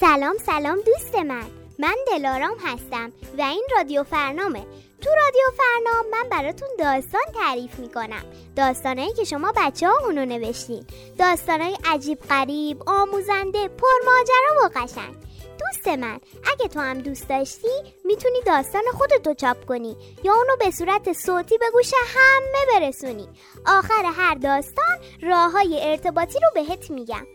سلام سلام دوست من. من دلارام هستم و این رادیو فرنامه. تو رادیو فرنام من براتون داستان تعریف می‌کنم. داستانهایی که شما بچه ها اونو نوشتین. داستانهای عجیب قریب آموزنده پرماجرا و قشنگ. دوست من اگه تو هم دوست داشتی می‌تونی داستان خودتو چاپ کنی یا اونو به صورت صوتی به گوش همه برسونی. آخر هر داستان راه های ارتباطی رو بهت میگم.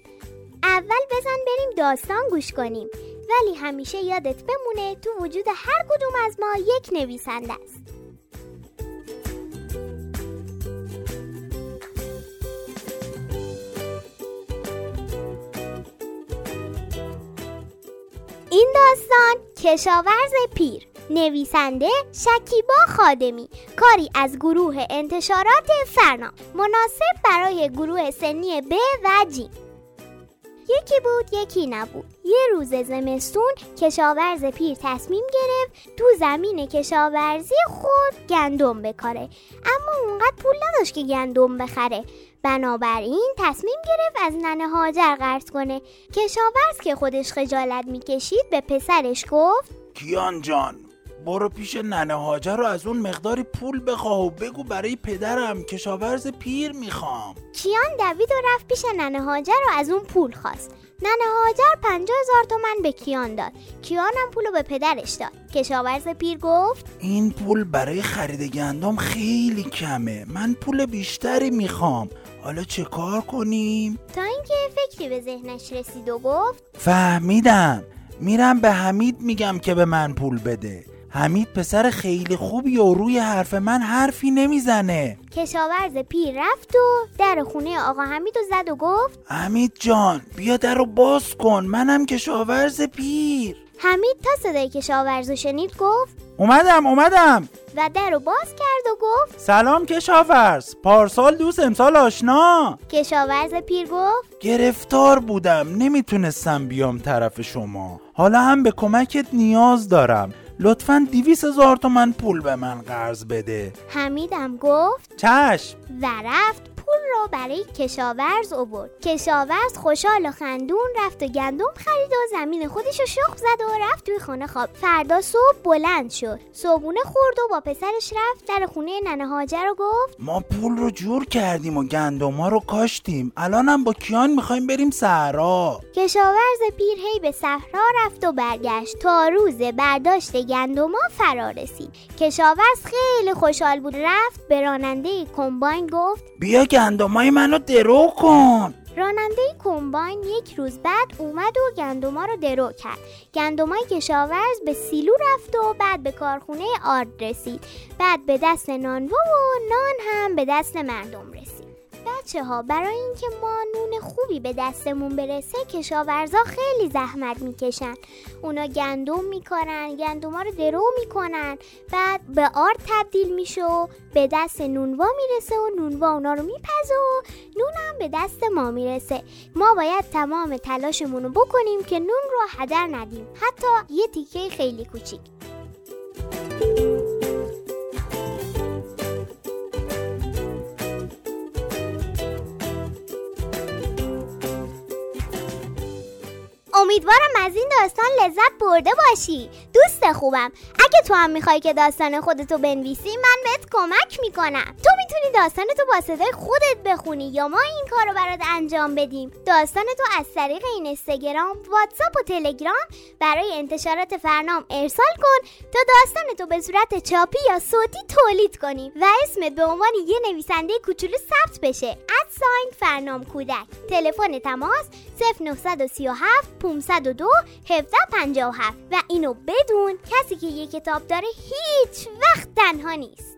اول بزن بریم داستان گوش کنیم. ولی همیشه یادت بمونه تو وجود هر کدوم از ما یک نویسنده است. این داستان کشاورز پیر نویسنده شکیبا خادمی کاری از گروه انتشارات فرنا مناسب برای گروه سنی ب و جیم یکی بود یکی نبود. یه روز زمستون کشاورز پیر تصمیم گرفت تو زمین کشاورزی خود گندم بکاره. اما اونقدر پول نداشت که گندم بخره. بنابراین تصمیم گرفت از ننه هاجر قرض کنه. کشاورز که خودش خجالت می‌کشید به پسرش گفت کیان جان برو پیش ننه هاجر رو از اون مقداری پول بخواه و بگو برای پدرم کشاورز پیر می‌خوام. کیان دوید و رفت پیش ننه هاجر و از اون پول خواست. ننه هاجر پنجاه هزار تومن به کیان داد. کیان هم پولو به پدرش داد. کشاورز پیر گفت این پول برای خرید گندم خیلی کمه. من پول بیشتری می‌خوام. حالا چه کار کنیم؟ تا اینکه فکری به ذهنش رسید و گفت فهمیدم. میرم به حمید میگم که به من پول بده. حمید پسر خیلی خوبی و روی حرف من حرفی نمی‌زنه. کشاورز پیر رفت و در خونه آقا حمید و زد و گفت حمید جان بیا در رو باز کن منم کشاورز پیر. حمید تا صدای کشاورز رو شنید گفت اومدم اومدم. و در رو باز کرد و گفت سلام کشاورز پارسال دوست امسال آشنا. کشاورز پیر گفت گرفتار بودم نمی‌تونستم بیام طرف شما. حالا هم به کمکت نیاز دارم. لطفا دیویس هزار تومن پول به من قرض بده. حمیدم گفت چشم. و رفت رو برای کشاورز اوورد کشاورز خوشحال و خندون رفت و گندم خرید و زمین خودش رو شخ زد و رفت توی خونه خواب. فردا صبح بلند شد. صبحونه خورد و با پسرش رفت در خونه ننه هاجر رو گفت ما پول رو جور کردیم و گندم ها رو کاشتیم. الانم با کیان می‌خوایم بریم صحرا. کشاورز پیر هی به صحرا رفت و برگشت. تا روز برداشت گندما فرا رسید. کشاورز خیلی خوشحال بود. رفت به راننده کمباین گفت بیا گندمای منو درو کن. راننده کمباین یک روز بعد اومد و گندما رو درو کرد. گندمای کشاورز به سیلو رفت و بعد به کارخونه آرد رسید. بعد به دست نانوا و نان هم به دست مردم رسید. بچه ها برای اینکه ما نون خوبی به دستمون برسه کشاورزا خیلی زحمت می‌کشن. اونا گندم میکارن گندما رو درو می‌کنن. بعد به آرد تبدیل میشه و به دست نونوا می‌رسه و نونوا اونا رو میپزه و نون هم به دست ما می‌رسه. ما باید تمام تلاشمون رو بکنیم که نون رو هدر ندیم. حتی یه تیکه خیلی کوچیک. امیدوارم از این داستان لذت برده باشی. دوست خوبم. اگه تو هم می‌خوای که داستان خودتو بنویسی من بهت کمک می‌کنم. تو می‌تونی داستانتو با صدای خودت بخونی یا ما این کارو برات انجام بدیم. داستانتو از طریق این اینستاگرام واتساپ و تلگرام برای انتشارات فرنام ارسال کن تا داستانتو به صورت چاپی یا صوتی تولید کنیم و اسمت به عنوان یه نویسنده کوچولو ثبت بشه. ادساین فرنام کودک. تلفن تماس 0937 502 1757 و اینو بدون کسی که یه کتاب داره هیچ وقت تنها نیست